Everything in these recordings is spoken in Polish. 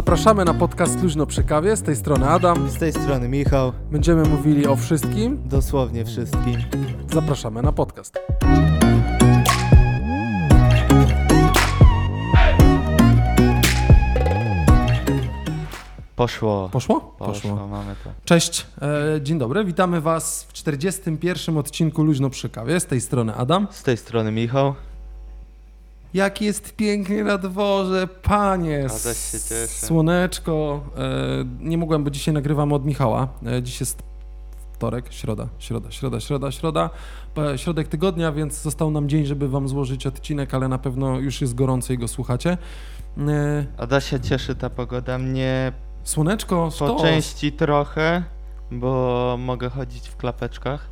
Zapraszamy na podcast Luźno przy kawie. Z tej strony Adam. Z tej strony Michał, Będziemy mówili o wszystkim. dosłownie wszystkim. Zapraszamy na podcast. Poszło. Poszło? Poszło, mamy to. Cześć, e, dzień dobry. Witamy Was w 41. odcinku Luźno przy kawie. Z tej strony Adam. Z tej strony Michał. Jak jest pięknie na dworze, panie. Słoneczko. E, nie mogłem, bo dzisiaj nagrywamy od Michała. E, dziś jest wtorek, środa, środa, środa, środa, środa. Środek tygodnia, więc został nam dzień, żeby Wam złożyć odcinek, ale na pewno już jest gorąco i go słuchacie. E, Ada się cieszy ta pogoda. Mnie słoneczko, po części trochę, bo mogę chodzić w klapeczkach,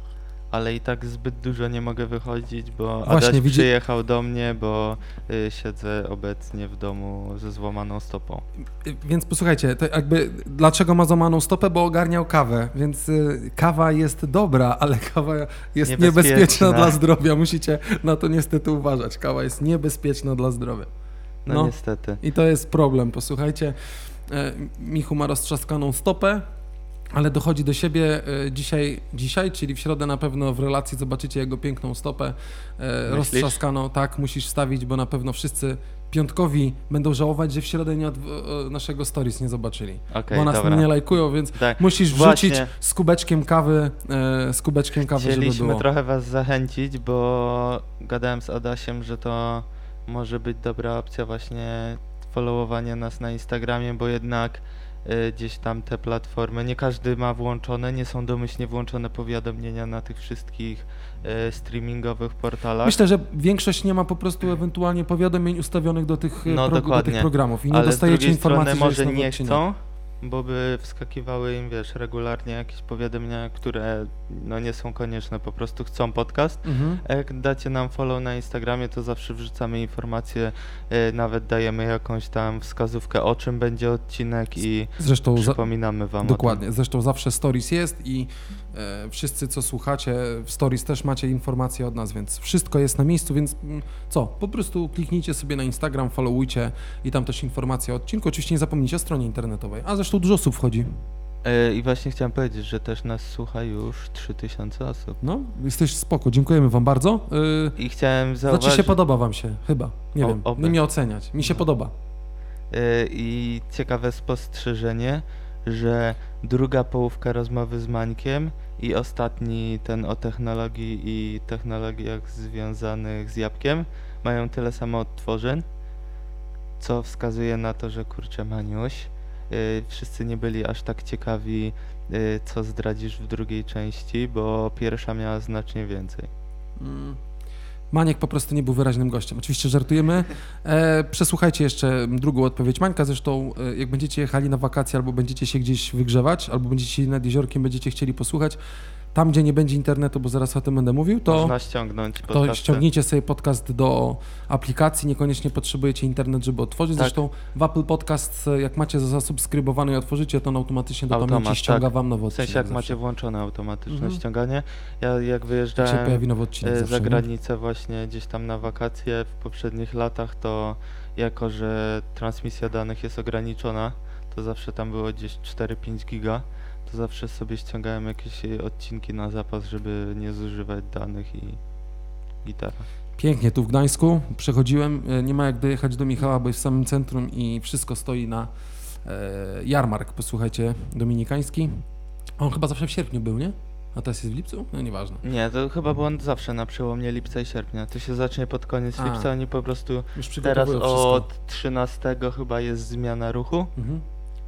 ale i tak zbyt dużo nie mogę wychodzić, bo Właśnie, Adaś widzi- przyjechał do mnie, bo y, siedzę obecnie w domu ze złamaną stopą. Y, Więc posłuchajcie, to jakby dlaczego ma złamaną stopę, bo ogarniał kawę, więc y, kawa jest dobra, ale kawa jest niebezpieczna, Niebezpieczna. dla zdrowia. Musicie na to niestety uważać. Kawa jest niebezpieczna dla zdrowia. No, No. niestety. I to jest problem, posłuchajcie. E, Michu ma roztrzaskaną stopę, ale dochodzi do siebie e, dzisiaj, dzisiaj, czyli w środę na pewno w relacji zobaczycie jego piękną stopę e, Myślisz? roztrzaskaną. Tak, musisz wstawić, bo na pewno wszyscy piątkowi będą żałować, że w środę nie od, e, naszego stories nie zobaczyli. Okej, bo nas dobra. nie lajkują, więc Tak. musisz Właśnie. wrzucić z kubeczkiem kawy, z kubeczkiem kawy, żeby Chcieliśmy było. trochę was zachęcić, bo gadałem z Adasiem, że to może być dobra opcja właśnie followowanie nas na Instagramie, bo jednak gdzieś tam te platformy, nie każdy ma włączone, nie są domyślnie włączone powiadomienia na tych wszystkich y, streamingowych portalach. Myślę, że większość nie ma po prostu ewentualnie powiadomień ustawionych do tych, e, No, pro, do tych programów i nie ale dostajecie drugiej strony informacji, że może nie chcą, bo by wskakiwały im, wiesz, regularnie jakieś powiadomienia, które no nie są konieczne, po prostu chcą podcast. Mhm. Jak dacie nam follow na Instagramie, to zawsze wrzucamy informacje, e, nawet dajemy jakąś tam wskazówkę, o czym będzie odcinek i Zresztą przypominamy wam dokładnie, zresztą zawsze stories jest i e, wszyscy co słuchacie w stories też macie informacje od nas, więc wszystko jest na miejscu, więc mm, co, po prostu kliknijcie sobie na Instagram, followujcie i tam też informacje o odcinku. Oczywiście nie zapomnijcie o stronie internetowej, a zresztą dużo osób wchodzi. E, I właśnie chciałem powiedzieć, że też nas słucha już 3000 osób. No, jesteś spoko, dziękujemy wam bardzo. E, I chciałem znaczy zauważyć... się podoba wam się, chyba, nie O- wiem, oby. nie mnie oceniać, mi się No. podoba. E, I ciekawe spostrzeżenie, że druga połówka rozmowy z Mańkiem i ostatni ten o technologii i technologiach związanych z jabłkiem mają tyle samo odtworzeń, co wskazuje na to, że kurczę Maniuś, wszyscy nie byli aż tak ciekawi, y, co zdradzisz w drugiej części, bo pierwsza miała znacznie więcej. Mm. Maniek po prostu nie był wyraźnym gościem. Oczywiście żartujemy. E, przesłuchajcie jeszcze drugą odpowiedź Mańka. Zresztą, e, jak będziecie jechali na wakacje albo będziecie się gdzieś wygrzewać, albo będziecie nad jeziorkiem, będziecie chcieli posłuchać, tam, gdzie nie będzie internetu, bo zaraz o tym będę mówił, to, Można ściągnąć to ściągnijcie sobie podcast do aplikacji. Niekoniecznie potrzebujecie internet, żeby otworzyć. Tak. Zresztą w Apple Podcast, jak macie zasubskrybowany i otworzycie, to on automatycznie do Automat, pamięci ściąga tak. wam nowy W odcinek. sensie jak zawsze. macie włączone automatyczne Mhm. ściąganie. Ja jak Jak się wyjeżdżałem pojawi nowy odcinek e, zawsze, za nie? granicę właśnie gdzieś tam na wakacje w poprzednich latach, to jako, że transmisja danych jest ograniczona, to zawsze tam było gdzieś 4-5 giga, to zawsze sobie ściągałem jakieś e, odcinki na zapas, żeby nie zużywać danych i gitara. Pięknie, tu w Gdańsku przechodziłem, e, nie ma jak dojechać do Michała, bo jest w samym centrum i wszystko stoi na e, jarmark, posłuchajcie, dominikański. On chyba zawsze w sierpniu był, nie? A teraz jest w lipcu? No nieważne. Nie, to chyba było wszystko na przełomie lipca i sierpnia. To się zacznie pod koniec A. lipca, oni po prostu Już teraz wszystko. od 13 chyba jest zmiana ruchu. Mhm.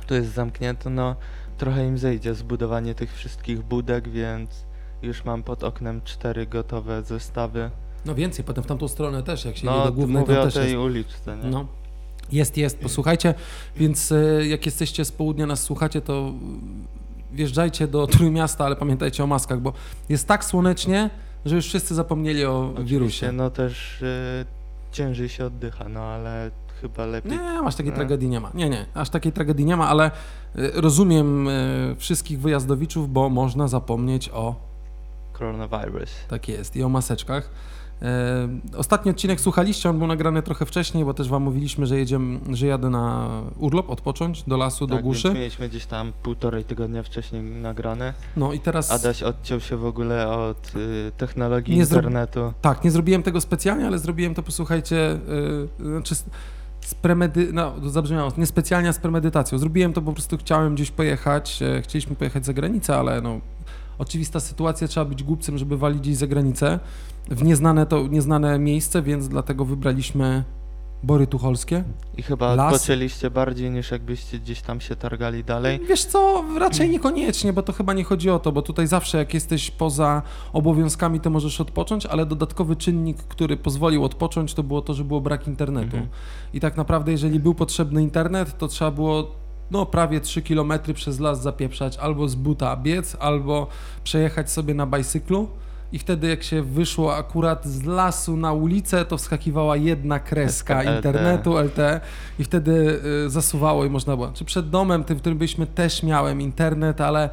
to jest zamknięte, no trochę im zejdzie zbudowanie tych wszystkich budek, więc już mam pod oknem cztery gotowe zestawy. No więcej, potem w tamtą stronę też, jak się No do głównej, mówię o też tej jest. uliczce, nie? No. Jest, jest, posłuchajcie, więc e, jak jesteście z południa, nas słuchacie, to wjeżdżajcie do Trójmiasta, ale pamiętajcie o maskach, bo jest tak słonecznie, że już wszyscy zapomnieli o Oczywiście, wirusie. No też y, ciężej się oddycha, no ale chyba lepiej. Nie, aż takiej Nie? tragedii nie ma. Nie, nie, aż takiej tragedii nie ma, ale e, rozumiem e, wszystkich wyjazdowiczów, bo można zapomnieć o, Coronavirus. tak jest, i o maseczkach. E, ostatni odcinek słuchaliście, on był nagrany trochę wcześniej, bo też wam mówiliśmy, że jedziemy, że jadę na urlop, odpocząć do lasu, do tak, głuszy. Więc mieliśmy gdzieś tam półtorej tygodnia wcześniej nagrane. No i teraz... Adaś odciął się w ogóle od y, technologii Nie zro- internetu. Tak, nie zrobiłem tego specjalnie, ale zrobiłem to, posłuchajcie, yy, znaczy z- premedy... no zabrzmiało, nie specjalnie, a z premedytacją. Zrobiłem to, po prostu chciałem gdzieś pojechać, e, chcieliśmy pojechać za granicę, ale no, oczywista sytuacja, trzeba być głupcem, żeby walić gdzieś za granicę, w nieznane to, nieznane miejsce, więc dlatego wybraliśmy Bory Tucholskie. I chyba Las. odpoczęliście bardziej niż jakbyście gdzieś tam się targali dalej. Wiesz co, raczej niekoniecznie, bo to chyba nie chodzi o to, bo tutaj zawsze jak jesteś poza obowiązkami, to możesz odpocząć, ale dodatkowy czynnik, który pozwolił odpocząć, to było to, że było brak internetu. Mhm. I tak naprawdę, jeżeli był potrzebny internet, to trzeba było no, prawie 3 km przez las zapieprzać, albo z buta biec, albo przejechać sobie na bajcyklu. I wtedy jak się wyszło akurat z lasu na ulicę, to wskakiwała jedna kreska internetu, LTE i wtedy y, zasuwało i można było. Czy przed domem, tym, w którym byliśmy, też miałem internet, ale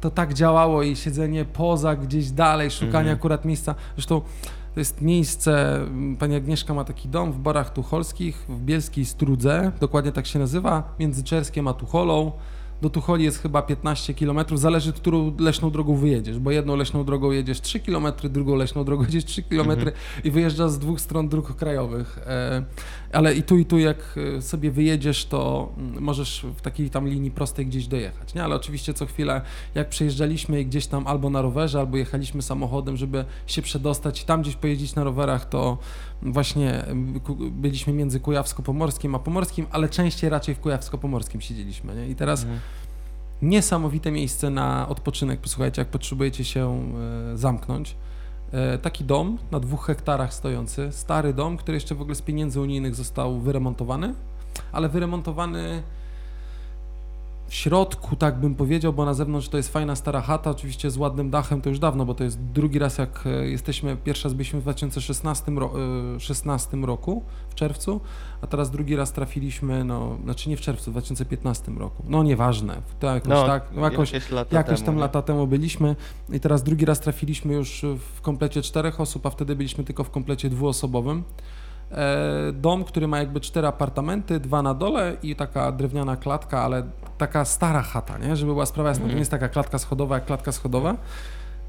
to tak działało i siedzenie poza gdzieś dalej, szukanie Mhm. akurat miejsca. Zresztą to jest miejsce, m, pani Agnieszka ma taki dom w Borach Tucholskich, w Bielskiej Strudze, dokładnie tak się nazywa, między Czerskiem a Tucholą. Do Tucholi jest chyba 15 km, zależy, którą leśną drogą wyjedziesz, bo jedną leśną drogą jedziesz 3 km, drugą leśną drogą jedziesz 3 km Mhm. i wyjeżdżasz z dwóch stron dróg krajowych. Ale i tu, i tu, jak e, sobie wyjedziesz, to mm, możesz w takiej tam linii prostej gdzieś dojechać, nie? Ale oczywiście co chwilę, jak przejeżdżaliśmy gdzieś tam albo na rowerze, albo jechaliśmy samochodem, żeby się przedostać i tam gdzieś pojeździć na rowerach, to właśnie em, ku- byliśmy między Kujawsko-Pomorskim a Pomorskim, ale częściej raczej w Kujawsko-Pomorskim siedzieliśmy, nie? I teraz Mhm. niesamowite miejsce na odpoczynek. Posłuchajcie, jak potrzebujecie się e, zamknąć. E, taki dom na dwóch hektarach stojący, stary dom, który jeszcze w ogóle z pieniędzy unijnych został wyremontowany, ale wyremontowany w środku, tak bym powiedział, bo na zewnątrz to jest fajna stara chata, oczywiście z ładnym dachem, to już dawno, bo to jest drugi raz jak e, jesteśmy, pierwszy raz byliśmy w 2016 ro, e, 16 roku, w czerwcu, a teraz drugi raz trafiliśmy, no, znaczy nie w czerwcu, w 2015 roku, no nieważne, to jakoś No, tak, no, jakoś, jakieś lata Jakoś temu, tam nie? lata temu byliśmy i teraz drugi raz trafiliśmy już w komplecie czterech osób, a wtedy byliśmy tylko w komplecie dwuosobowym. E, dom, który ma jakby cztery apartamenty, dwa na dole i taka drewniana klatka, ale taka stara chata, nie? Żeby była sprawa jasna, to Mhm. nie jest taka klatka schodowa jak klatka schodowa.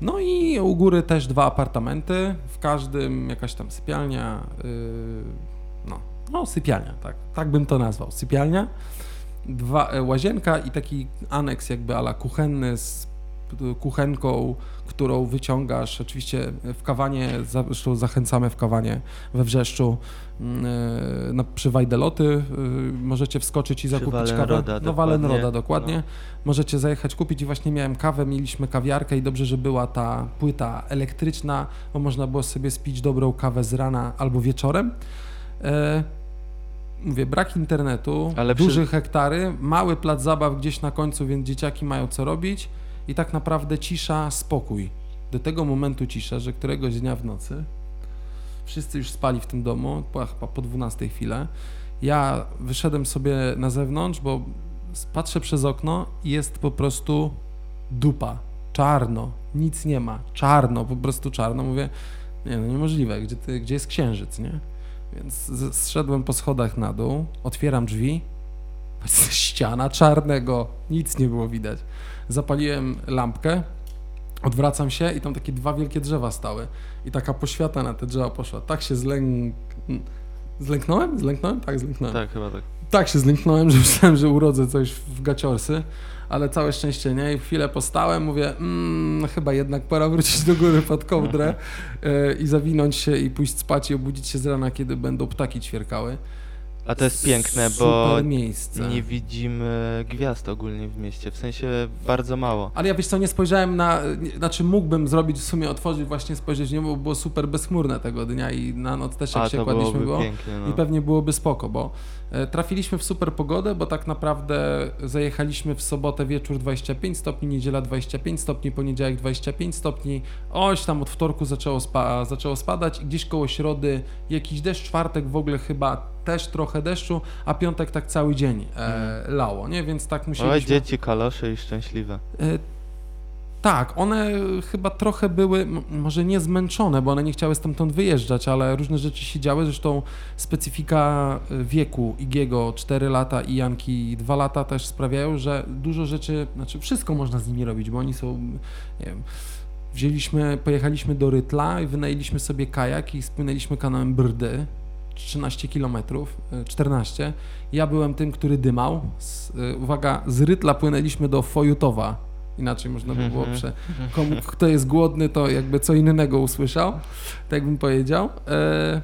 No i u góry też dwa apartamenty, w każdym jakaś tam sypialnia, yy, no, no sypialnia, tak, tak bym to nazwał, sypialnia, dwa, e, łazienka i taki aneks jakby ala kuchenny z kuchenką, którą wyciągasz, oczywiście w kawanie, zresztą zachęcamy w kawanie we Wrzeszczu mm, e, na, przy Wajdeloty, y, możecie wskoczyć i zakupić kawę. Wallenroda, No. Wallenroda, dokładnie. No. Możecie zajechać kupić i właśnie miałem kawę, mieliśmy kawiarkę i dobrze, że była ta płyta elektryczna, bo można było sobie spić dobrą kawę z rana albo wieczorem. E, mówię, brak internetu, Ale przy- duże hektary, mały plac zabaw gdzieś na końcu, więc dzieciaki mają co robić i tak naprawdę cisza, spokój. Do tego momentu cisza, że któregoś dnia w nocy wszyscy już spali w tym domu, była chyba po 12 chwilę. Ja wyszedłem sobie na zewnątrz, bo patrzę przez okno i jest po prostu dupa, czarno, nic nie ma, czarno, po prostu czarno. Mówię, nie no niemożliwe, gdzie, ty, gdzie jest księżyc, nie? Więc zszedłem po schodach na dół, otwieram drzwi, ściana czarnego, nic nie było widać. Zapaliłem lampkę, odwracam się i tam takie dwa wielkie drzewa stały i taka poświata na te drzewa poszła. Tak się zlęk... Zlęknąłem? Zlęknąłem? Tak, zlęknąłem Tak, chyba tak. tak się zlęknąłem, że myślałem, że urodzę coś w gaciorsy, ale całe szczęście nie. I chwilę postałem, mówię, mm, chyba jednak pora wrócić do góry pod kołdrę e, i zawinąć się i pójść spać i obudzić się z rana, kiedy będą ptaki ćwierkały. A to jest piękne, bo Super miejsce. nie widzimy gwiazd ogólnie w mieście, w sensie bardzo mało. Ale ja wiesz co, nie spojrzałem na, nie, znaczy mógłbym zrobić w sumie, otworzyć właśnie, spojrzeć w niebo, bo było super bezchmurne tego dnia i na noc też jak A się to kładliśmy byłoby było. pięknie, no. I pewnie byłoby spoko, bo e, trafiliśmy w super pogodę, bo tak naprawdę zajechaliśmy w sobotę wieczór 25 stopni, niedziela 25 stopni, poniedziałek 25 stopni, oś tam od wtorku zaczęło, spa, zaczęło spadać i gdzieś koło środy jakiś deszcz, czwartek w ogóle chyba też trochę deszczu, a piątek tak cały dzień e, lało, nie? Więc tak Oj, musieliśmy... dzieci, kalosze i szczęśliwe. E, Tak, one chyba trochę były, może nie zmęczone, bo one nie chciały stamtąd wyjeżdżać, ale różne rzeczy się działy. Zresztą specyfika y, wieku Igiego 4 lata i Janki 2 lata też sprawiają, że dużo rzeczy, znaczy wszystko można z nimi robić, bo oni są, nie wiem, wzięliśmy, pojechaliśmy do Rytla i wynajęliśmy sobie kajak i spłynęliśmy kanałem Brdy. 13 km, 14. Ja byłem tym, który dymał. Z, y, uwaga, z Rytla płynęliśmy do Fojutowa. Inaczej można by było Mhm. prze... Komu, kto jest głodny, to jakby co innego usłyszał, tak bym powiedział. E,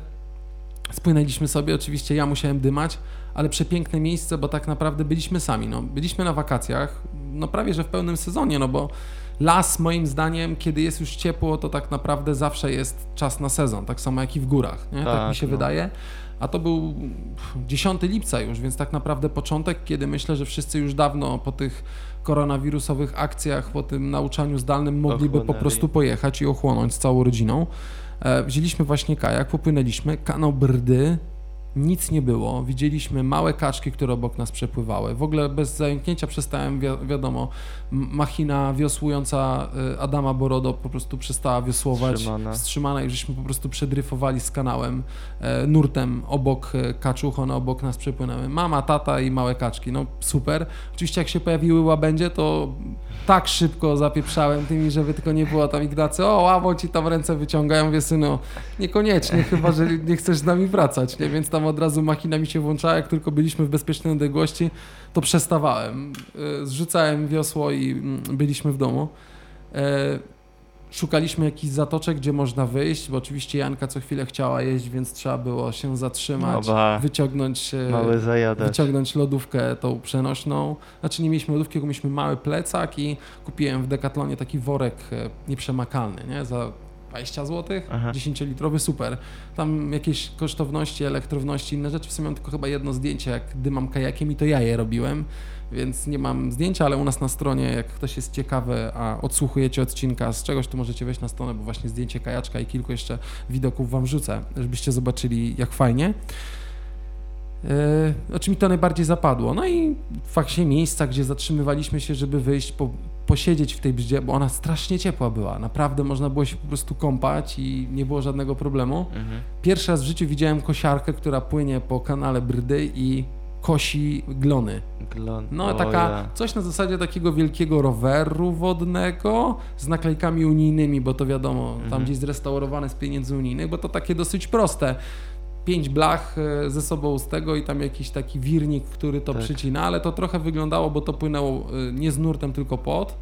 spłynęliśmy sobie, oczywiście ja musiałem dymać, ale przepiękne miejsce, bo tak naprawdę byliśmy sami. No, byliśmy na wakacjach, no prawie że w pełnym sezonie, no bo las moim zdaniem, kiedy jest już ciepło, to tak naprawdę zawsze jest czas na sezon, tak samo jak i w górach, nie? tak, Tak, mi się no. wydaje. A to był 10 lipca już, więc tak naprawdę początek, kiedy myślę, że wszyscy już dawno po tych koronawirusowych akcjach, po tym nauczaniu zdalnym mogliby po Ochłonęli. prostu pojechać i ochłonąć z całą rodziną. E, wzięliśmy właśnie kajak, popłynęliśmy, kanał Brdy, nic nie było. Widzieliśmy małe kaczki, które obok nas przepływały. W ogóle bez zająknięcia przestałem, wi- wiadomo, machina wiosłująca y, Adama Borodo po prostu przestała wiosłować. Wstrzymana. Wstrzymana i żeśmy po prostu przedryfowali z kanałem, e, nurtem obok e, kaczuch, one obok nas przepłynęły. Mama, tata i małe kaczki, no super. Oczywiście jak się pojawiły łabędzie, to tak szybko zapieprzałem tymi, żeby tylko nie było tam Ignacy, o łabo ci tam ręce wyciągają, wie synu, niekoniecznie, chyba, że nie chcesz z nami wracać, nie? więc tam od razu machina mi się włączała, jak tylko byliśmy w bezpiecznej odległości, to przestawałem, Y, zrzucałem wiosło i mm, byliśmy w domu. E, Szukaliśmy jakichś zatoczek, gdzie można wyjść, bo oczywiście Janka co chwilę chciała jeść, więc trzeba było się zatrzymać, Oba. wyciągnąć e, wyciągnąć lodówkę tą przenośną. Znaczy nie mieliśmy lodówki, tylko mieliśmy mały plecak i kupiłem w Decathlonie taki worek e, nieprzemakalny, nie? Za 20 zł, Aha. 10-litrowy, super. Tam jakieś kosztowności, elektrowności, inne rzeczy. W sumie mam tylko chyba jedno zdjęcie, jak dymam kajakiem i to ja je robiłem, więc nie mam zdjęcia, ale u nas na stronie, jak ktoś jest ciekawy, a odsłuchujecie odcinka z czegoś, to możecie wejść na stronę, bo właśnie zdjęcie kajaczka i kilku jeszcze widoków wam wrzucę, żebyście zobaczyli, jak fajnie. Yy, o czym mi to najbardziej zapadło. No i fakcie miejsca, gdzie zatrzymywaliśmy się, żeby wyjść, po, posiedzieć w tej brzdzie, bo ona strasznie ciepła była. Naprawdę można było się po prostu kąpać i nie było żadnego problemu. Mhm. Pierwszy raz w życiu widziałem kosiarkę, która płynie po kanale Brdy i kosi glony. Glon. No taka, ja. coś na zasadzie takiego wielkiego roweru wodnego z naklejkami unijnymi, bo to wiadomo, tam Mhm. gdzieś zrestaurowane z pieniędzy unijnych, bo to takie dosyć proste. Pięć blach e, ze sobą z tego i tam jakiś taki wirnik, który to Tak. przycina, ale to trochę wyglądało, bo to płynęło e, nie z nurtem, tylko pod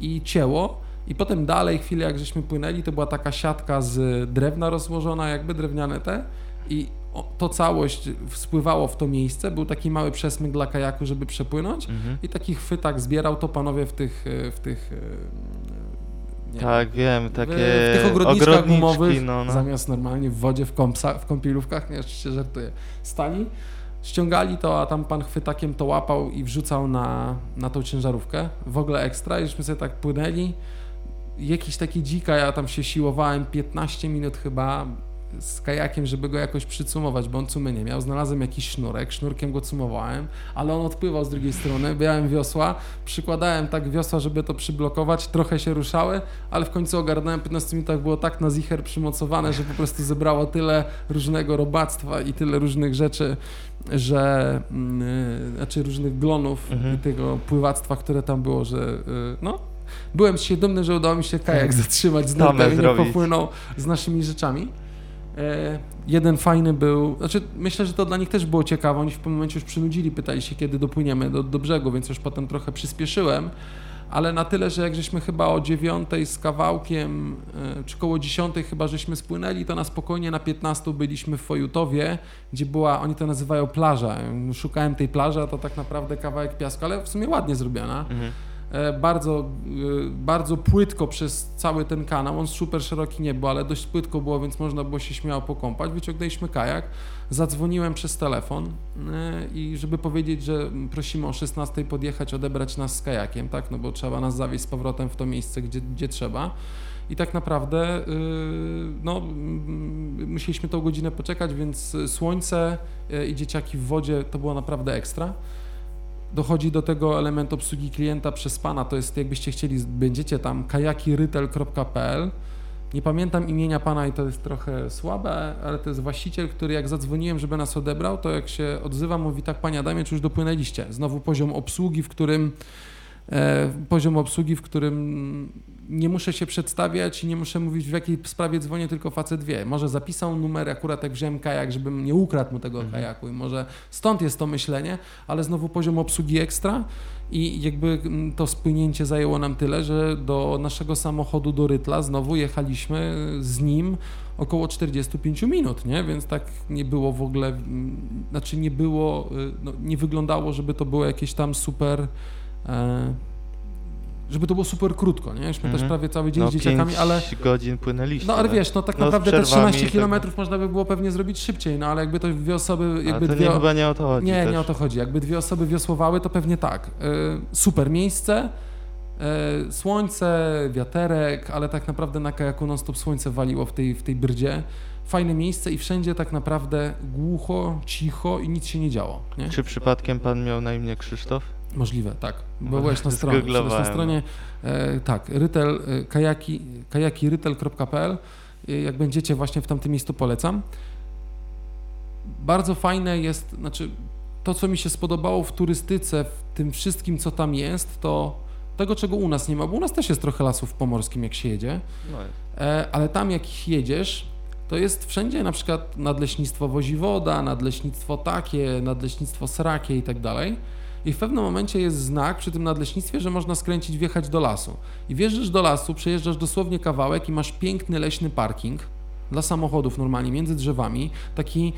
i cięło. I potem dalej, chwilę jak żeśmy płynęli, to była taka siatka z drewna rozłożona, jakby drewniane te i to całość spływało w to miejsce, był taki mały przesmyk dla kajaku, żeby przepłynąć Mhm. i taki chwytak zbierał to panowie w tych, e, w tych nie. Tak, wiem, takie w tych ogrodniczkach ogrodniczki, gumowych, no, no. zamiast normalnie w wodzie, w, kąpsa, w kąpielówkach, nie, oczywiście żartuję, stali, ściągali to, a tam pan chwytakiem to łapał i wrzucał na, na tą ciężarówkę, w ogóle ekstra, i żeśmy sobie tak płynęli, jakiś taki dzika, ja tam się siłowałem 15 minut chyba z kajakiem, żeby go jakoś przycumować, bo on cumy nie miał. Znalazłem jakiś sznurek, sznurkiem go cumowałem, ale on odpływał z drugiej strony, miałem wiosła, przykładałem tak wiosła, żeby to przyblokować, trochę się ruszały, ale w końcu ogarnąłem, w 15 minutach było tak na zicher przymocowane, że po prostu zebrało tyle różnego robactwa i tyle różnych rzeczy, że yy, znaczy różnych glonów Mhm. i tego pływactwa, które tam było, że yy, no byłem się dumny, że udało mi się kajak zatrzymać z nurtem i nie popłynął z naszymi rzeczami. E, jeden fajny był, znaczy myślę, że to dla nich też było ciekawe, oni w pewnym momencie już przynudzili, pytali się kiedy dopłyniemy do, do brzegu, więc już potem trochę przyspieszyłem, ale na tyle, że jak żeśmy chyba o dziewiątej z kawałkiem, e, czy koło dziesiątej chyba żeśmy spłynęli, to na spokojnie na 15 byliśmy w Fojutowie, gdzie była, oni to nazywają plaża. Szukałem tej plaży, a to tak naprawdę kawałek piasku, ale w sumie ładnie zrobiona. Mhm. E, bardzo, e, bardzo płytko przez cały ten kanał. On super szeroki nie był, ale dość płytko było, więc można było się śmiało pokąpać. Wyciągnęliśmy kajak, zadzwoniłem przez telefon e, i żeby powiedzieć, że prosimy o 16 podjechać, odebrać nas z kajakiem, tak, no bo trzeba nas zawieźć z powrotem w to miejsce, gdzie, gdzie trzeba. I tak naprawdę no, musieliśmy tą godzinę poczekać, więc słońce i dzieciaki w wodzie to było naprawdę ekstra. Dochodzi do tego element obsługi klienta przez pana, to jest jakbyście chcieli, będziecie tam kajakirytel.pl nie pamiętam imienia pana i to jest trochę słabe, ale to jest właściciel, który jak zadzwoniłem, żeby nas odebrał, to jak się odzywa, mówi tak, panie Adamie, czy już dopłynęliście? Znowu poziom obsługi, w którym poziom obsługi, w którym nie muszę się przedstawiać i nie muszę mówić w jakiej sprawie dzwonię, tylko facet wie. Może zapisał numer, akurat jak wziąłem kajak, żebym nie ukradł mu tego Mhm. kajaku i może stąd jest to myślenie, ale znowu poziom obsługi ekstra i jakby mm, to spłynięcie zajęło nam tyle, że do naszego samochodu do Rytla znowu jechaliśmy z nim około 45 minut, nie? Więc tak nie było w ogóle, mm, znaczy nie było, y, no, nie wyglądało, żeby to było jakieś tam super, e, żeby to było super krótko, nie? Myśmy też Mhm. prawie cały dzień No z dzieciakami, 5 ale godzin płynęliście. no ale tak? wiesz, no tak No, naprawdę te przerwami 13 i tak km można by było pewnie zrobić szybciej, no ale jakby to dwie osoby, Ale jakby to dwie... nie, chyba nie o to chodzi Nie, też. nie o to chodzi. Jakby dwie osoby wiosłowały, to pewnie tak. Y, super miejsce, y, słońce, wiaterek, ale tak naprawdę na kajaku non-stop słońce waliło w tej, w tej brdzie. Fajne miejsce i wszędzie tak naprawdę głucho, cicho i nic się nie działo. Nie? Czy przypadkiem pan miał na imię Krzysztof? Możliwe, tak. Bo byłeś na stronie. Byłeś na stronie e, tak, rytel, e, kajaki, kajakirytel.pl. Jak będziecie właśnie w tamtym miejscu polecam. Bardzo fajne jest, znaczy to, co mi się spodobało w turystyce, w tym wszystkim, co tam jest, to tego, czego u nas nie ma, bo u nas też jest trochę lasów pomorskim, jak się jedzie, No. E, ale tam jak jedziesz, to jest wszędzie na przykład nadleśnictwo Woziwoda, nadleśnictwo takie, nadleśnictwo Srakie i tak dalej. I w pewnym momencie jest znak przy tym nadleśnictwie, że można skręcić, wjechać do lasu. I wjeżdżasz do lasu, przejeżdżasz dosłownie kawałek i masz piękny leśny parking dla samochodów normalnie, między drzewami. Taki,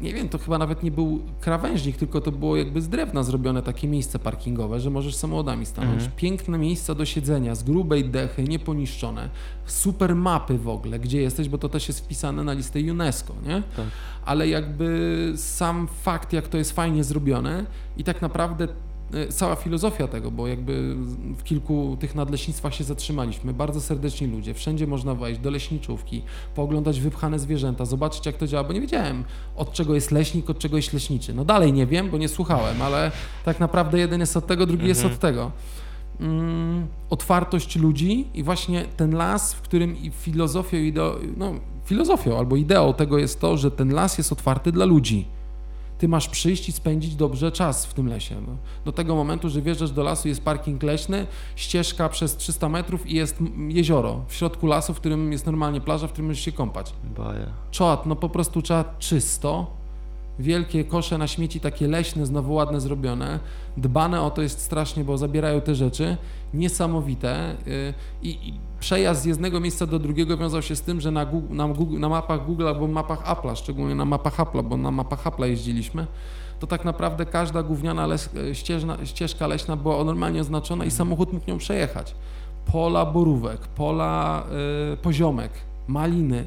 nie wiem, to chyba nawet nie był krawężnik, tylko to było jakby z drewna zrobione takie miejsce parkingowe, że możesz samochodami stanąć. Mhm. Piękne miejsca do siedzenia, z grubej dechy, nieponiszczone. Super mapy w ogóle, gdzie jesteś, bo to też jest wpisane na listę UNESCO, nie? Tak. Ale jakby sam fakt, jak to jest fajnie zrobione i tak naprawdę cała filozofia tego, bo jakby w kilku tych nadleśnictwach się zatrzymaliśmy, bardzo serdeczni ludzie, wszędzie można wejść do leśniczówki, pooglądać wypchane zwierzęta, zobaczyć jak to działa, bo nie wiedziałem od czego jest leśnik, od czego jest leśniczy. No dalej nie wiem, bo nie słuchałem, ale tak naprawdę jeden jest od tego, drugi jest Mhm. od tego. Mm, otwartość ludzi i właśnie ten las, w którym i filozofią, ideo, no, filozofią albo ideą tego jest to, że ten las jest otwarty dla ludzi. Ty masz przyjść i spędzić dobrze czas w tym lesie. No. Do tego momentu, że wjeżdżasz do lasu, jest parking leśny, ścieżka przez 300 metrów i jest jezioro w środku lasu, w którym jest normalnie plaża, w którym możesz się kąpać. Baja. Czad, no po prostu czad czysto, wielkie kosze na śmieci, takie leśne, znowu ładne zrobione, dbane o to jest strasznie, bo zabierają te rzeczy, niesamowite. Yy, i, i przejazd z jednego miejsca do drugiego wiązał się z tym, że na, Google, na, Google, na mapach Google albo mapach Apple'a, szczególnie na mapach Apple'a, bo na mapach Apple'a jeździliśmy, to tak naprawdę każda gówniana les, ścieżna, ścieżka leśna była normalnie oznaczona i samochód mógł nią przejechać. Pola borówek, pola y, poziomek, maliny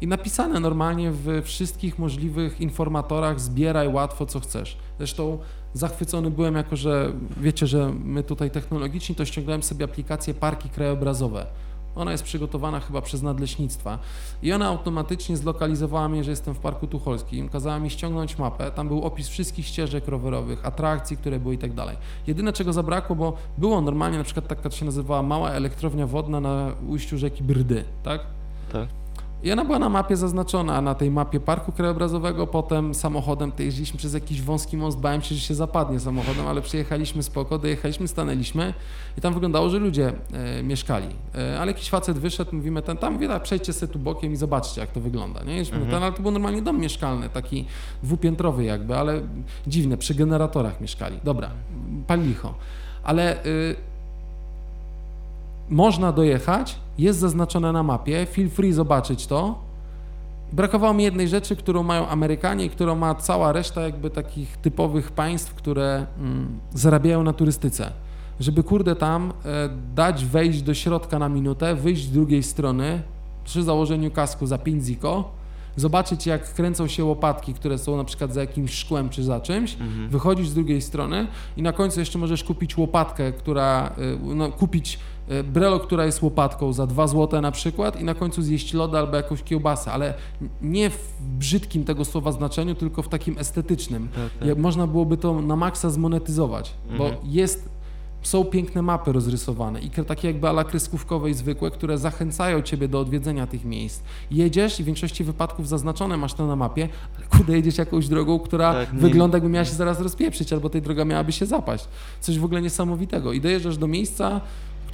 i napisane normalnie w wszystkich możliwych informatorach zbieraj łatwo co chcesz. Zresztą zachwycony byłem jako, że wiecie, że my tutaj technologiczni, to ściągnąłem sobie aplikację Parki Krajobrazowe. Ona jest przygotowana chyba przez nadleśnictwa i ona automatycznie zlokalizowała mnie, że jestem w Parku Tucholskim, kazała mi ściągnąć mapę, tam był opis wszystkich ścieżek rowerowych, atrakcji, które były i tak dalej. Jedyne czego zabrakło, bo było normalnie, na przykład taka się nazywała mała elektrownia wodna na ujściu rzeki Brdy, tak? Tak. I ona była na mapie zaznaczona, na tej mapie parku krajobrazowego, potem samochodem to jeździliśmy przez jakiś wąski most, bałem się, że się zapadnie samochodem, ale przyjechaliśmy spoko, dojechaliśmy, stanęliśmy i tam wyglądało, że ludzie e, mieszkali. E, ale jakiś facet wyszedł, mówimy ten, tam mówię, tak, przejdźcie sobie tu bokiem i zobaczcie, jak to wygląda, nie? Mhm. ten, ale to był normalnie dom mieszkalny, taki dwupiętrowy jakby, ale dziwne, przy generatorach mieszkali. Dobra, pal licho. Ale... Y, można dojechać, jest zaznaczone na mapie, feel free zobaczyć to. Brakowało mi jednej rzeczy, którą mają Amerykanie i którą ma cała reszta jakby takich typowych państw, które mm, zarabiają na turystyce. Żeby kurde tam e, dać wejść do środka na minutę, wyjść z drugiej strony przy założeniu kasku za 5 ziko, zobaczyć jak kręcą się łopatki, które są na przykład za jakimś szkłem czy za czymś, Mhm. wychodzisz z drugiej strony i na końcu jeszcze możesz kupić łopatkę, która, y, no, kupić y, brelo, która jest łopatką za 2 złote na przykład i na końcu zjeść loda albo jakąś kiełbasę, ale nie w brzydkim tego słowa znaczeniu, tylko w takim estetycznym. Tak, tak. Można byłoby to na maksa zmonetyzować, bo Mhm. jest, są piękne mapy rozrysowane i takie jakby ala i zwykłe, które zachęcają ciebie do odwiedzenia tych miejsc. Jedziesz i w większości wypadków zaznaczone masz to na mapie, ale kurde jedziesz jakąś drogą, która Tak, wygląda jakby miała się zaraz rozpieprzyć, albo tej droga miałaby się zapaść. Coś w ogóle niesamowitego. I dojeżdżasz do miejsca,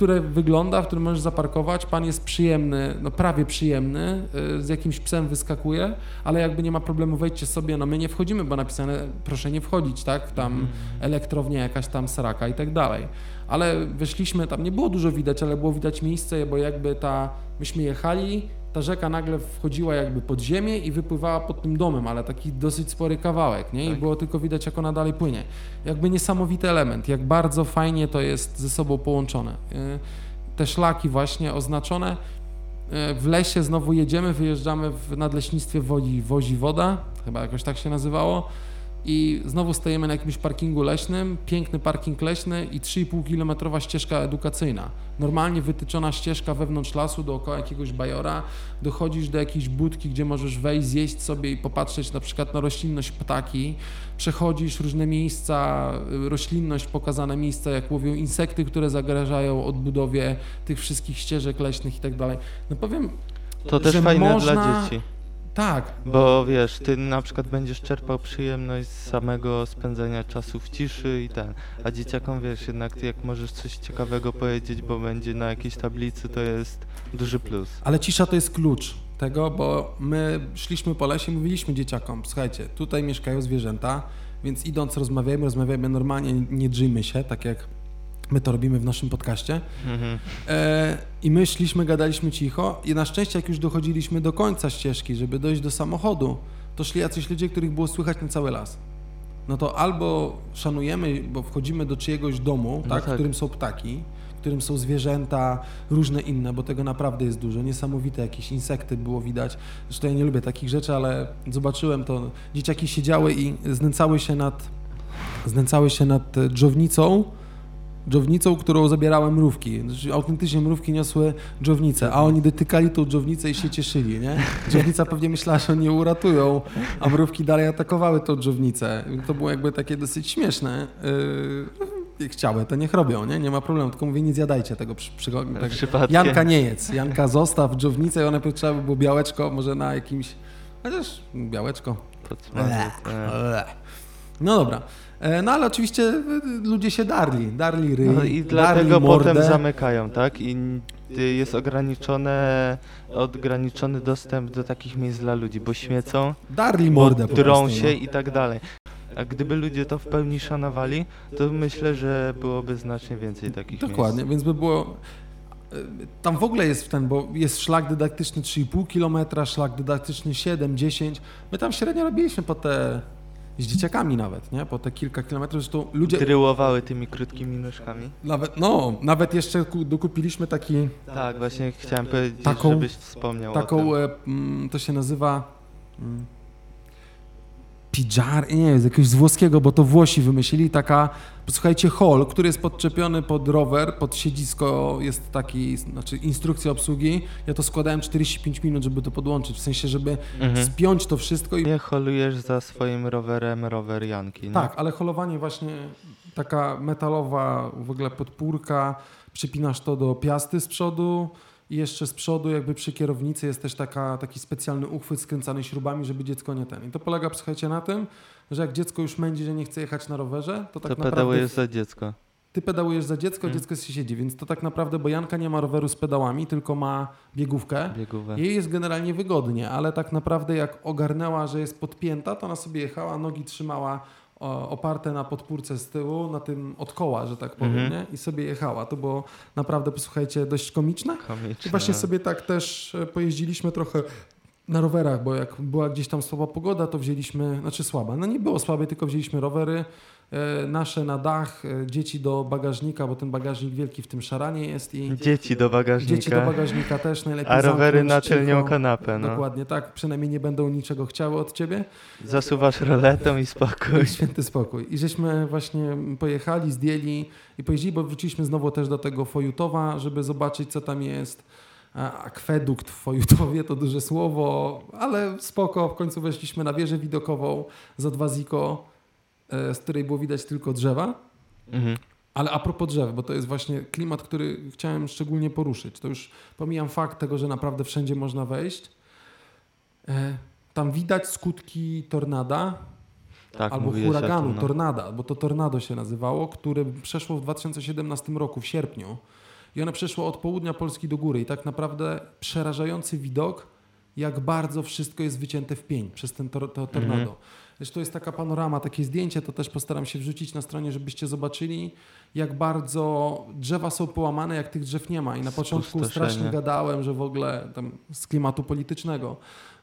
które wygląda, w którym możesz zaparkować. Pan jest przyjemny, no prawie przyjemny, y, z jakimś psem wyskakuje, ale jakby nie ma problemu, wejdźcie sobie, no my nie wchodzimy, bo napisane proszę nie wchodzić, tak? Tam Mhm. elektrownia jakaś tam sraka i tak dalej. Ale wyszliśmy, tam nie było dużo widać, ale było widać miejsce, bo jakby ta, myśmy jechali, ta rzeka nagle wchodziła jakby pod ziemię i wypływała pod tym domem, ale taki dosyć spory kawałek, nie? I Tak. było tylko widać, jak ona dalej płynie. Jakby niesamowity element, jak bardzo fajnie to jest ze sobą połączone. Y, Te szlaki właśnie oznaczone, y, w lesie znowu jedziemy, wyjeżdżamy w nadleśnictwie Wozi, Wozi Woda, chyba jakoś tak się nazywało, i znowu stajemy na jakimś parkingu leśnym, piękny parking leśny i 3,5 kilometrowa ścieżka edukacyjna. Normalnie wytyczona ścieżka wewnątrz lasu dookoła jakiegoś bajora, dochodzisz do jakiejś budki, gdzie możesz wejść, zjeść sobie i popatrzeć na przykład na roślinność ptaki, przechodzisz różne miejsca, y, roślinność, pokazane miejsca, jak łowią insekty, które zagrażają odbudowie tych wszystkich ścieżek leśnych i tak dalej. No powiem, To też fajne można- dla dzieci. Tak, Bo wiesz, ty na przykład będziesz czerpał przyjemność z samego spędzania czasu w ciszy i ten. A dzieciakom wiesz, jednak ty jak możesz coś ciekawego powiedzieć, bo będzie na jakiejś tablicy, to jest duży plus. Ale cisza to jest klucz tego, bo my szliśmy po lesie i mówiliśmy dzieciakom, słuchajcie, tutaj mieszkają zwierzęta, więc idąc rozmawiajmy, rozmawiajmy normalnie, nie drzyjmy się, tak jak my to robimy w naszym podcaście. Mhm. E, I my szliśmy, gadaliśmy cicho i na szczęście jak już dochodziliśmy do końca ścieżki, żeby dojść do samochodu, to szli jacyś ludzie, których było słychać na cały las. No to albo szanujemy, bo wchodzimy do czyjegoś domu, No tak, w tak. którym są ptaki, w którym są zwierzęta, różne inne, bo tego naprawdę jest dużo. Niesamowite jakieś insekty było widać. Zresztą ja nie lubię takich rzeczy, ale zobaczyłem to. Dzieciaki siedziały i znęcały się nad, znęcały się nad e, dżownicą, którą zabierały mrówki. Znaczy, Autentycznie mrówki niosły dżownicę, a oni dotykali tą dżownicę i się cieszyli, nie? Dżownica pewnie myślała, że oni ją uratują, a mrówki dalej atakowały tą dżownicę. To było jakby takie dosyć śmieszne. Yy, chciały, to niech robią, nie? Nie ma problemu, tylko mówię, nie zjadajcie tego przy, przy, tak. Janka nie jedz, Janka zostaw dżownicę i ona trzeba by było białeczko, może na jakimś, chociaż białeczko, no dobra. E, No ale oczywiście e, ludzie się darli, darli ryj, No i dlatego mordę. potem zamykają, tak? I y, jest ograniczone, ograniczony dostęp do takich miejsc dla ludzi, bo śmiecą, Darli bo mordę po drą się no. i tak dalej. A gdyby ludzie to w pełni szanowali, to myślę, że byłoby znacznie więcej takich Dokładnie, więc by było... e, Tam w ogóle jest ten, bo jest szlak dydaktyczny 3,5 km, szlak dydaktyczny 7, 10. My tam średnio robiliśmy po te... z dzieciakami nawet, nie? Po te kilka kilometrów. Zresztą ludzie... Dryłowały tymi krótkimi nóżkami. Nawet, no, nawet jeszcze ku- dokupiliśmy taki... Tak, właśnie chciałem powiedzieć, Taką- żebyś wspomniał taką, e, mm, to się nazywa mm, pidżar, nie wiem, z jakiegoś z włoskiego, bo to Włosi wymyślili, taka, posłuchajcie, hol, który jest podczepiony pod rower, pod siedzisko, jest taki, znaczy instrukcja obsługi, ja to składałem 45 minut, żeby to podłączyć, w sensie, żeby Mhm. spiąć to wszystko i Nie holujesz za swoim rowerem rower Janki, nie? tak, ale holowanie właśnie taka metalowa w ogóle podpórka, przypinasz to do piasty z przodu i jeszcze z przodu jakby przy kierownicy jest też taka, taki specjalny uchwyt skręcany śrubami, żeby dziecko nie ten. I to polega, słuchajcie, na tym, że jak dziecko już mędzi, że nie chce jechać na rowerze, to tak to naprawdę pedałujesz za dziecko. ty pedałujesz za dziecko, Mhm. dziecko się siedzi, więc to tak naprawdę, bo Janka nie ma roweru z pedałami, tylko ma biegówkę. Biegówę. Jej jest generalnie wygodnie, ale tak naprawdę jak ogarnęła, że jest podpięta, to ona sobie jechała, nogi trzymała oparte na podpórce z tyłu, na tym od koła, że tak powiem, Mhm. nie? I sobie jechała. To było naprawdę, posłuchajcie, dość komiczne. I Komiczne. właśnie sobie tak też e, pojeździliśmy trochę na rowerach, bo jak była gdzieś tam słaba pogoda, to wzięliśmy, znaczy słaba, no nie było słabej, tylko wzięliśmy rowery nasze na dach, e, dzieci do bagażnika, bo ten bagażnik wielki w tym szaranie jest i Dzieci do bagażnika, dzieci do bagażnika też najlepiej a rowery na tylnią kanapę, no. Dokładnie tak, przynajmniej nie będą niczego chciały od ciebie. Zasuwasz roletą i spokój. I święty spokój. I żeśmy właśnie pojechali, zdjęli i pojeździli, bo wróciliśmy znowu też do tego Fojutowa, żeby zobaczyć, co tam jest. Akwedukt w Fojutowie to duże słowo, ale spoko. W końcu weszliśmy na wieżę widokową za dwa ziko, e, z której było widać tylko drzewa. Mhm. Ale a propos drzew, bo to jest właśnie klimat, który chciałem szczególnie poruszyć. To już pomijam fakt tego, że naprawdę wszędzie można wejść. E, Tam widać skutki tornada, Tak, albo huraganu, no. tornada, bo to tornado się nazywało, które przeszło w 2017 roku, w sierpniu. I one przeszło od południa Polski do góry. I tak naprawdę przerażający widok, jak bardzo wszystko jest wycięte w pień przez ten tor to tornado. Mhm. Zresztą jest taka panorama, takie zdjęcie, to też postaram się wrzucić na stronie, żebyście zobaczyli, jak bardzo drzewa są połamane, jak tych drzew nie ma. I na początku strasznie gadałem, że w ogóle tam z klimatu politycznego,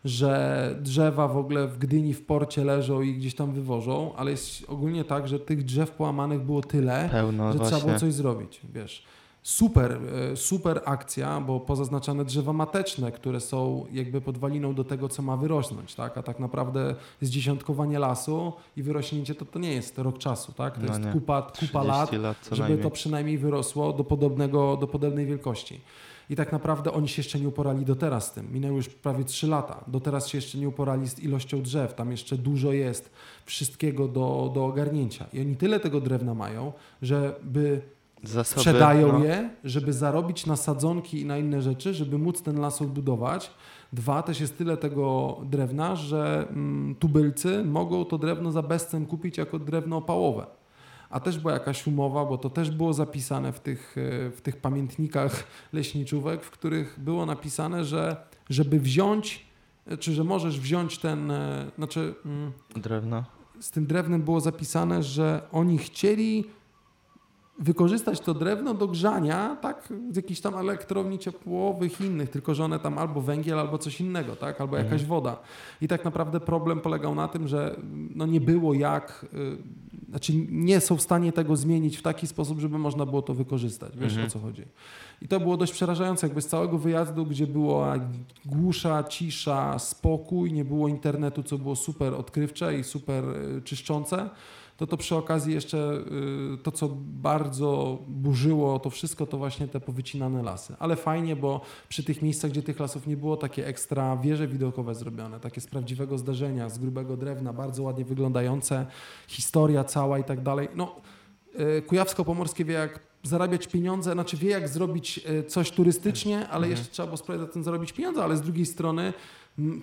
że drzewa w ogóle w Gdyni w porcie leżą i gdzieś tam wywożą, ale jest ogólnie tak, że tych drzew połamanych było tyle, Pełno że trzeba właśnie. było coś zrobić, wiesz. Super, e, super akcja, bo pozaznaczane drzewa mateczne, które są jakby podwaliną do tego, co ma wyrosnąć, tak? A tak naprawdę zdziesiątkowanie lasu i wyrośnięcie to, to nie jest rok czasu, tak? To No jest nie. kupa, kupa 30 lat, lat żeby to przynajmniej wyrosło do, podobnego, do podobnej wielkości. I tak naprawdę oni się jeszcze nie uporali do teraz z tym. Minęły już prawie 3 lata. Do teraz się jeszcze nie uporali z ilością drzew. Tam jeszcze dużo jest wszystkiego do, do ogarnięcia. I oni tyle tego drewna mają, żeby Zasoby, sprzedają no. je, żeby zarobić na sadzonki i na inne rzeczy, żeby móc ten las odbudować. Dwa, też jest tyle tego drewna, że mm, tubylcy mogą to drewno za bezcen kupić jako drewno opałowe. A też była jakaś umowa, bo to też było zapisane w tych, e, w tych pamiętnikach leśniczówek, w których było napisane, że żeby wziąć, e, czy że możesz wziąć ten, e, znaczy mm, Drewno. z tym drewnem było zapisane, że oni chcieli wykorzystać to drewno do grzania, tak, z jakichś tam elektrowni ciepłowych innych, tylko że one tam albo węgiel, albo coś innego, tak, albo jakaś Mhm. woda. I tak naprawdę problem polegał na tym, że no nie było jak, y, znaczy nie są w stanie tego zmienić w taki sposób, żeby można było to wykorzystać. Wiesz Mhm. o co chodzi. I to było dość przerażające, jakby z całego wyjazdu, gdzie była głusza, cisza, spokój, nie było internetu, co było super odkrywcze i super y, czyszczące, to to przy okazji jeszcze y, to, co bardzo burzyło to wszystko, to właśnie te powycinane lasy. Ale fajnie, bo przy tych miejscach, gdzie tych lasów nie było, takie ekstra wieże widokowe zrobione, takie z prawdziwego zdarzenia, z grubego drewna, bardzo ładnie wyglądające, historia cała i tak dalej. No, y, Kujawsko-Pomorskie wie jak zarabiać pieniądze, znaczy wie jak zrobić y, coś turystycznie, ale Mhm. jeszcze trzeba było sprawdzić za tym zarobić pieniądze, ale z drugiej strony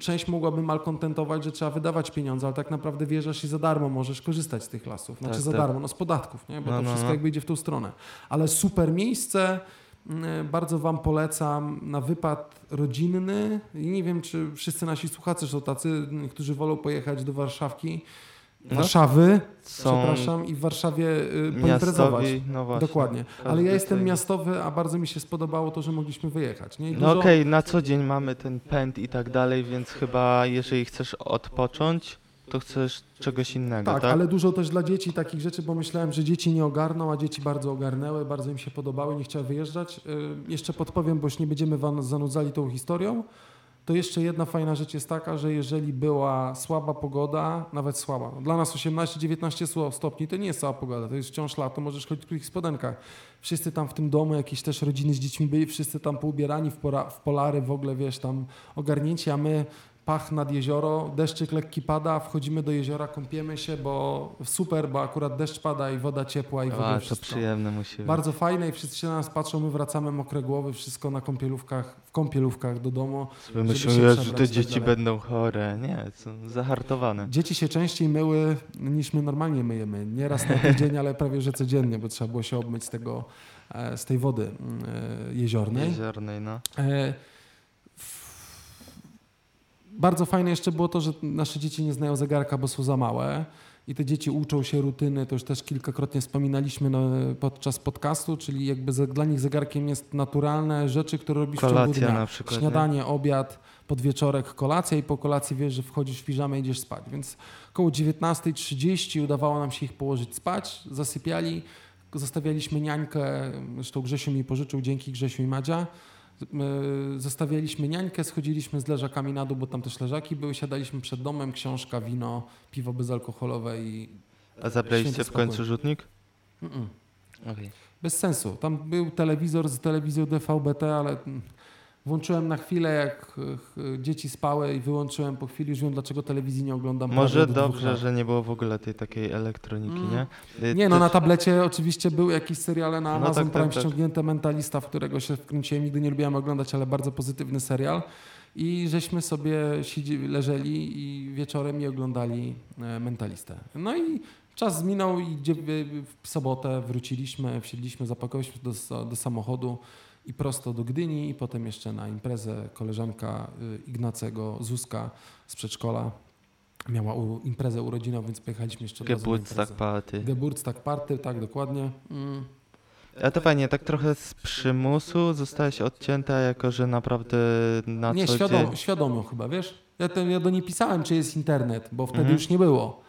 część mogłaby malkontentować, że trzeba wydawać pieniądze, ale tak naprawdę wierzysz i za darmo możesz korzystać z tych lasów. Znaczy Tak, za tak. darmo, no z podatków, nie? bo No, to no, wszystko no. jakby idzie w tą stronę. Ale super miejsce, m, bardzo Wam polecam na wypad rodzinny i nie wiem, czy wszyscy nasi słuchacze są tacy, którzy wolą pojechać do Warszawki, Warszawy, Są przepraszam, i w Warszawie y, poimprezować. no właśnie. Dokładnie. Ale ja jestem tej- miastowy, a bardzo mi się spodobało to, że mogliśmy wyjechać. Nie? No dużo- okej, na co dzień mamy ten pęd i tak dalej, więc chyba jeżeli chcesz odpocząć, to chcesz czegoś innego, Tak, tak? ale dużo też dla dzieci takich rzeczy, bo myślałem, że dzieci nie ogarną, a dzieci bardzo ogarnęły, bardzo im się podobały, nie chciały wyjeżdżać. Y, Jeszcze podpowiem, bo już nie będziemy wam zanudzali tą historią. To jeszcze jedna fajna rzecz jest taka, że jeżeli była słaba pogoda, nawet słaba, no dla nas 18-19 sło- stopni to nie jest cała pogoda, to jest wciąż lato, możesz chodzić w krótkich spodenkach. Wszyscy tam w tym domu, jakieś też rodziny z dziećmi byli, wszyscy tam poubierani w, pora, w polary, w ogóle wiesz, tam ogarnięci, a my pach nad jezioro, deszczyk lekki pada, wchodzimy do jeziora, kąpiemy się, bo super, bo akurat deszcz pada i woda ciepła i w ogóle wszystko. przyjemne musi być. Bardzo fajne i wszyscy się na nas patrzą, my wracamy mokre głowy, wszystko na kąpielówkach, w kąpielówkach do domu. Się że te tak dzieci będą chore. Nie, są zahartowane. Dzieci się częściej myły niż my normalnie myjemy. Nie raz na tydzień, ale prawie że codziennie, bo trzeba było się obmyć z, tego, e, z tej wody mm, e, jeziornej. Jeziornej, no. E, Bardzo fajne jeszcze było to, że nasze dzieci nie znają zegarka, bo są za małe. i te dzieci uczą się rutyny, to już też kilkakrotnie wspominaliśmy no, podczas podcastu, czyli jakby dla nich zegarkiem jest naturalne rzeczy, które robisz w ciągu dnia. na przykład. nie? Śniadanie, obiad, podwieczorek, kolacja i po kolacji wiesz, że wchodzisz w piżamę i idziesz spać. Więc około 19.30 udawało nam się ich położyć spać, zasypiali, zostawialiśmy niańkę, zresztą Grzesiu mi pożyczył, dzięki Grzesiu i Madzia. My Zostawialiśmy niańkę, schodziliśmy z leżakami na dół, bo tam też leżaki były, siadaliśmy przed domem, książka, wino, piwo bezalkoholowe i... A zabraliście w końcu rzutnik? Mm-mm. Okej. Bez sensu. Tam był telewizor z telewizją DVB-T, ale mm, włączyłem na chwilę, jak y, y, dzieci spały i wyłączyłem po chwili. Już wiem, dlaczego telewizji nie oglądam. Może dwóch dobrze, że nie było w ogóle tej takiej elektroniki, Mm. nie? Y, Nie, no na tablecie oczywiście były jakieś seriale na No Amazon tak, Prime tak, tak. ściągnięte Mentalista, w którego się wkręciłem. Nigdy nie lubiłem oglądać, ale bardzo pozytywny serial. I żeśmy sobie siedzi, leżeli i wieczorem i oglądali e, Mentalistę. No i czas minął i w sobotę wróciliśmy, wsiedliśmy, zapakowaliśmy do, do samochodu i prosto do Gdyni i potem jeszcze na imprezę koleżanka y, Ignacego Zuzka z przedszkola miała u, imprezę urodzinową, więc pojechaliśmy jeszcze na Geburtstag party. Geburtstag party, tak dokładnie. Mm. A to fajnie, tak trochę z przymusu zostałaś odcięta, jako że naprawdę na Nie, co świadom, dzień... świadomie chyba, wiesz? Ja, to, ja do niej pisałem, czy jest internet, bo wtedy Mhm. już nie było.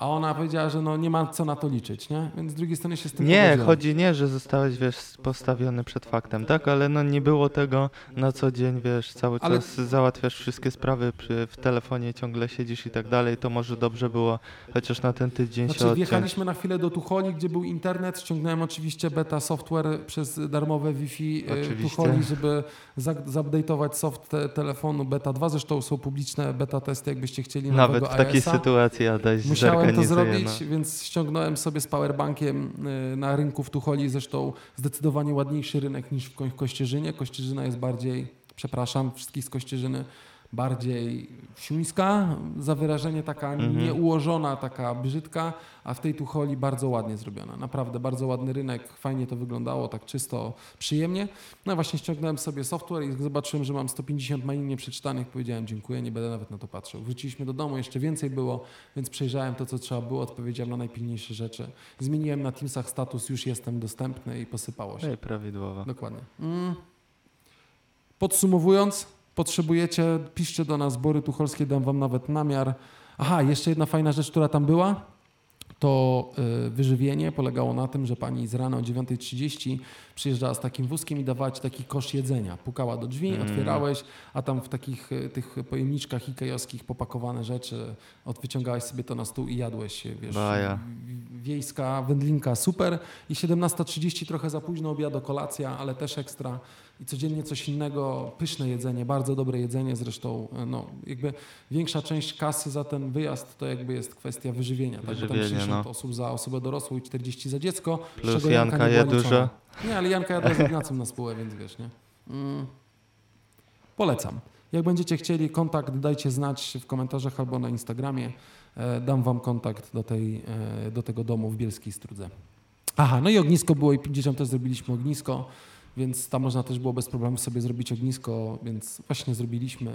A ona powiedziała, że no nie ma co na to liczyć, nie? Więc z drugiej strony się z tym Nie, pogodziłem. chodzi nie, że zostałeś, wiesz, postawiony przed faktem, tak? Ale no nie było tego na co dzień, wiesz, cały Ale- czas załatwiasz wszystkie sprawy, przy, w telefonie ciągle siedzisz i tak dalej, to może dobrze było chociaż na ten tydzień się Znaczy odciąć. wjechaliśmy na chwilę do Tucholi, gdzie był internet, ściągnąłem oczywiście beta software przez darmowe Wi-Fi e, Oczywiście. Tucholi, żeby zupdate'ować soft te, telefonu beta 2. Zresztą są publiczne beta testy, jakbyście chcieli Nawet w takiej sytuacji Adaś Musiałem to zorganizuje, zrobić, więc ściągnąłem sobie z powerbankiem y, na rynku w Tucholi. Zresztą zdecydowanie ładniejszy rynek niż w Ko- Kościerzynie. Kościerzyna jest bardziej, przepraszam wszystkich z Kościerzyny, bardziej siuńska, za wyrażenie taka Mhm. nieułożona, taka brzydka, a w tej Tucholi bardzo ładnie zrobiona. Naprawdę bardzo ładny rynek, fajnie to wyglądało, tak czysto, przyjemnie. No i właśnie ściągnąłem sobie software i zobaczyłem, że mam 150 maili nieprzeczytanych. Powiedziałem dziękuję, nie będę nawet na to patrzył. Wróciliśmy do domu, jeszcze więcej było, więc przejrzałem to, co trzeba było, odpowiedziałem na najpilniejsze rzeczy. Zmieniłem na Teamsach status, już jestem dostępny i posypało się. I prawidłowo. Dokładnie. Mm. Podsumowując, potrzebujecie, piszcie do nas Bory Tucholskie, dam wam nawet namiar. Aha, jeszcze jedna fajna rzecz, która tam była, to y, wyżywienie polegało na tym, że pani z rana o 9.30 przyjeżdżała z takim wózkiem i dawała ci taki kosz jedzenia. Pukała do drzwi, Mm. otwierałeś, a tam w takich y, tych pojemniczkach ikejowskich popakowane rzeczy, od wyciągałeś sobie to na stół i jadłeś, wiesz, Baja. wiejska wędlinka super i 17.30 trochę za późno obiad, kolacja, ale też ekstra i codziennie coś innego, pyszne jedzenie, bardzo dobre jedzenie, zresztą e, no, jakby większa część kasy za ten wyjazd to jakby jest kwestia wyżywienia, tak? bo tam Wyżywienie, 60 no. osób za osobę dorosłą i 40 za dziecko, Plus Janka nie je dużo. Nie, ale Janka jadła z Ignacym na spółę, więc wiesz, nie? Mm. Polecam. Jak będziecie chcieli kontakt, dajcie znać w komentarzach albo na Instagramie. E, dam wam kontakt do, tej, e, do tego domu w Bielskiej Strudze. Aha, no i ognisko było i dzieciom też zrobiliśmy ognisko, więc tam można też było bez problemu sobie zrobić ognisko, więc właśnie zrobiliśmy.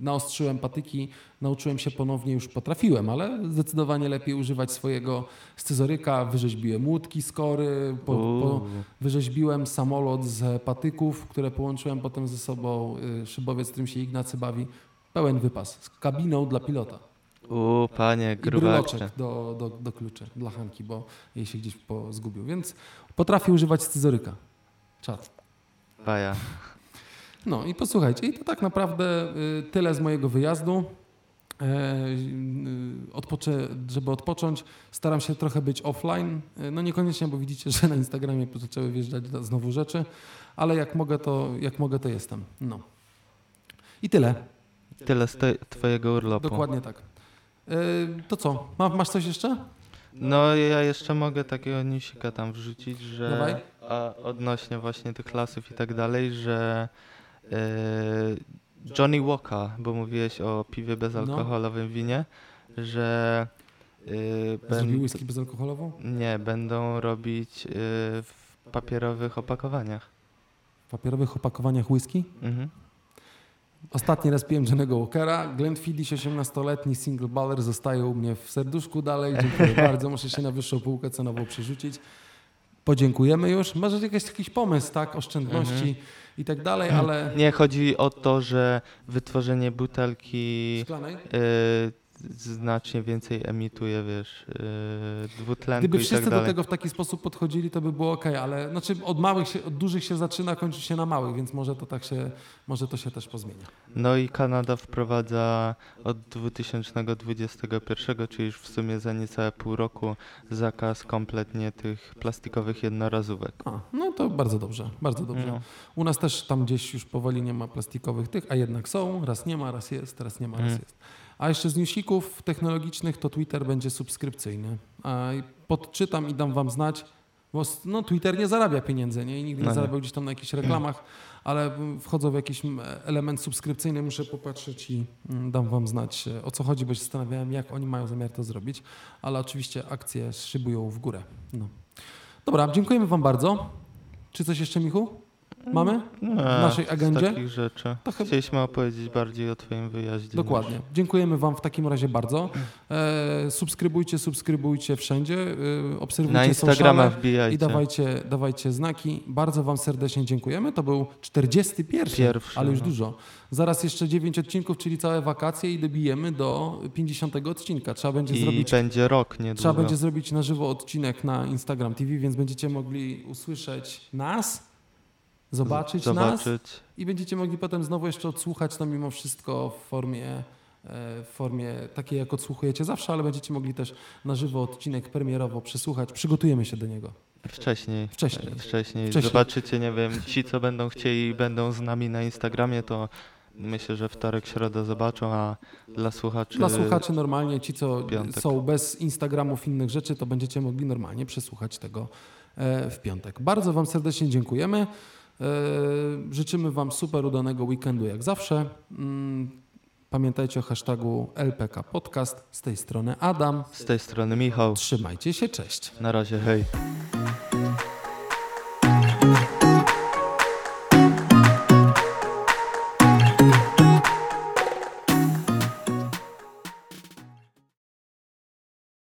Naostrzyłem patyki, nauczyłem się ponownie, już potrafiłem, ale zdecydowanie lepiej używać swojego scyzoryka, wyrzeźbiłem łódki z kory, po, po. Wyrzeźbiłem samolot z patyków, które połączyłem potem ze sobą, y, szybowiec, którym się Ignacy bawi. Pełen wypas, z kabiną dla pilota. Uuu, panie, I gruba bryloczek akcja. do, do, do kluczy, dla Hanki, bo jej się gdzieś po, zgubił. Więc potrafię używać scyzoryka. Czad. Baja. No i posłuchajcie, i to tak naprawdę y, tyle z mojego wyjazdu. E, y, odpoczę, żeby odpocząć, staram się trochę być offline. E, No niekoniecznie, bo widzicie, że na Instagramie zaczęły wjeżdżać znowu rzeczy, ale jak mogę, to, jak mogę, to jestem. No. I tyle. Tyle z te, twojego urlopu. Dokładnie tak. E, To co? Ma, masz coś jeszcze? No ja jeszcze mogę takiego newsika tam wrzucić, że a odnośnie właśnie tych lasów i tak dalej, że e, Johnny Walker, bo mówiłeś o piwie bezalkoholowym winie, że e, Zrobił whisky bezalkoholową? nie, będą robić e, w papierowych opakowaniach. W papierowych opakowaniach whisky? Mhm. Ostatni raz piłem Johnny'ego Walkera. Glenn Fiddich, 18-letni single baller, zostaje u mnie w serduszku dalej. Dziękuję bardzo. Muszę się na wyższą półkę cenową przerzucić. Podziękujemy już. Może jakiś, jakiś pomysł, tak? Oszczędności Mhm. i tak dalej, ale... Nie, chodzi o to, że wytworzenie butelki Szklanej? y, znacznie więcej emituje, wiesz, y, dwutlenku Gdyby tak wszyscy do dalej. tego w taki sposób podchodzili, to by było ok, ale znaczy od małych się, od dużych się zaczyna, kończy się na małych, więc może to tak się, może to się też pozmienia. No i Kanada wprowadza od 2021, czyli już w sumie za niecałe pół roku, zakaz kompletnie tych plastikowych jednorazówek. A, no to bardzo dobrze, bardzo dobrze. No. U nas też tam gdzieś już powoli nie ma plastikowych tych, a jednak są, raz nie ma, raz jest, raz nie ma, raz Mm. jest. A jeszcze z newsików technologicznych to Twitter będzie subskrypcyjny. Podczytam i dam wam znać, bo no, Twitter nie zarabia pieniędzy, nie? I nigdy No nie zarabiał gdzieś tam na jakichś reklamach, ale wchodzą w jakiś mm, element subskrypcyjny, muszę popatrzeć i mm, dam wam znać e, o co chodzi, bo się zastanawiałem, jak oni mają zamiar to zrobić, ale oczywiście akcje szybują w górę. No. Dobra, dziękujemy wam bardzo. Czy coś jeszcze, Michu? Mamy? No, W naszej agendzie? Takich rzeczy. To chyba- Chcieliśmy opowiedzieć bardziej o twoim wyjaździe. Dokładnie. Dziękujemy Wam w takim razie bardzo. E, subskrybujcie, subskrybujcie wszędzie, e, obserwujcie Na Instagrama wbijajcie. i dawajcie, dawajcie znaki. Bardzo Wam serdecznie dziękujemy. To był 41, Pierwszy, ale już no. dużo. Zaraz jeszcze 9 odcinków, czyli całe wakacje i dobijemy do 50 odcinka. Trzeba będzie I zrobić będzie rok niedługo. Trzeba będzie zrobić na żywo odcinek na Instagram TV, więc będziecie mogli usłyszeć nas, zobaczyć, nas Zobaczyć. i będziecie mogli potem znowu jeszcze odsłuchać to mimo wszystko w formie, e, w formie takiej, jak odsłuchujecie zawsze, ale będziecie mogli też na żywo odcinek premierowo przesłuchać. Przygotujemy się do niego. Wcześniej. Wcześniej. Wcześniej. Wcześniej. Zobaczycie, nie wiem, ci co będą chcieli i będą z nami na Instagramie, to myślę, że wtorek, środa zobaczą, a dla słuchaczy... Dla słuchaczy normalnie, ci co piątek. są bez Instagramów, innych rzeczy, to będziecie mogli normalnie przesłuchać tego e, w piątek. Bardzo Wam serdecznie dziękujemy. E, Życzymy Wam super udanego weekendu jak zawsze. Mm, Pamiętajcie o hashtagu LPK Podcast. Z tej strony Adam. Z tej strony Michał. Trzymajcie się, cześć. Na razie, hej.